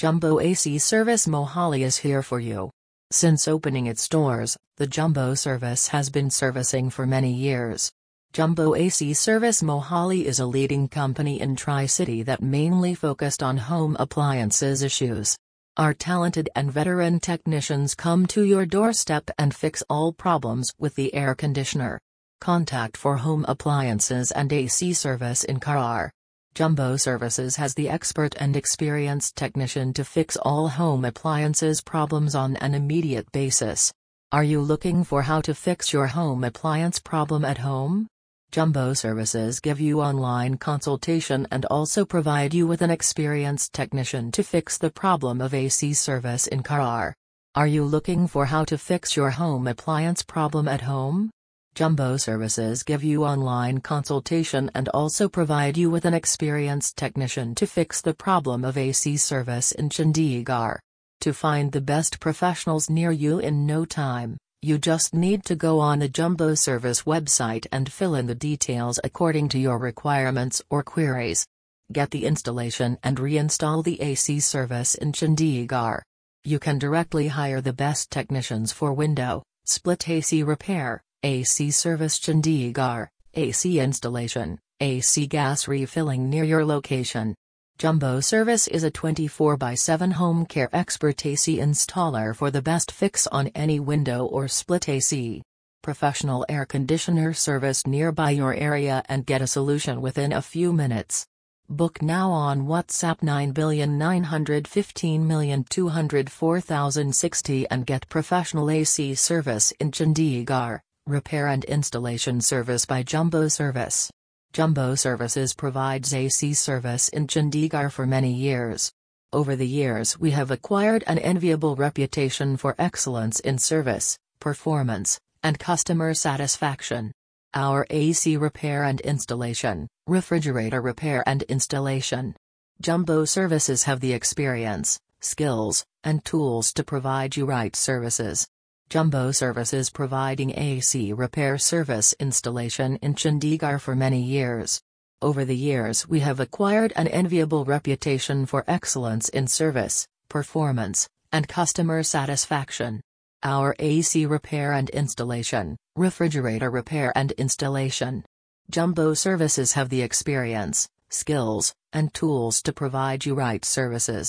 Jumbo AC Service Mohali is here for you. Since opening its doors, the Jumbo service has been servicing for many years. Jumbo AC Service Mohali is a leading company in Tri-City that mainly focused on home appliances issues. Our talented and veteran technicians come to your doorstep and fix all problems with the air conditioner. Contact for home appliances and AC service in Kharar. Jumbo Services has the expert and experienced technician to fix all home appliances problems on an immediate basis. Are you looking for how to fix your home appliance problem at home? Jumbo Services give you online consultation and also provide you with an experienced technician to fix the problem of AC service in Kharar. Are you looking for how to fix your home appliance problem at home? Jumbo Services give you online consultation and also provide you with an experienced technician to fix the problem of AC service in Chandigarh. To find the best professionals near you in no time, you just need to go on the Jumbo Service website and fill in the details according to your requirements or queries. Get the installation and reinstall the AC service in Chandigarh. You can directly hire the best technicians for window, split AC repair, AC service Chandigarh, AC installation, AC gas refilling near your location. Jumbo Service is a 24 by 7 home care expert AC installer for the best fix on any window or split AC. Professional air conditioner service nearby your area and get a solution within a few minutes. Book now on WhatsApp 9915204,060 and get professional AC service in Chandigarh. Repair and installation service by Jumbo Service. Jumbo Services provides AC service in Chandigarh for many years. Over the years, we have acquired an enviable reputation for excellence in service, performance, and customer satisfaction. Our AC repair and installation, refrigerator repair and installation. Jumbo Services have the experience, skills, and tools to provide you right services. Jumbo Services providing AC repair service installation in Chandigarh for many years. Over the years we have acquired an enviable reputation for excellence in service, performance, and customer satisfaction. Our AC repair and installation, refrigerator repair and installation. Jumbo Services have the experience, skills, and tools to provide you right services.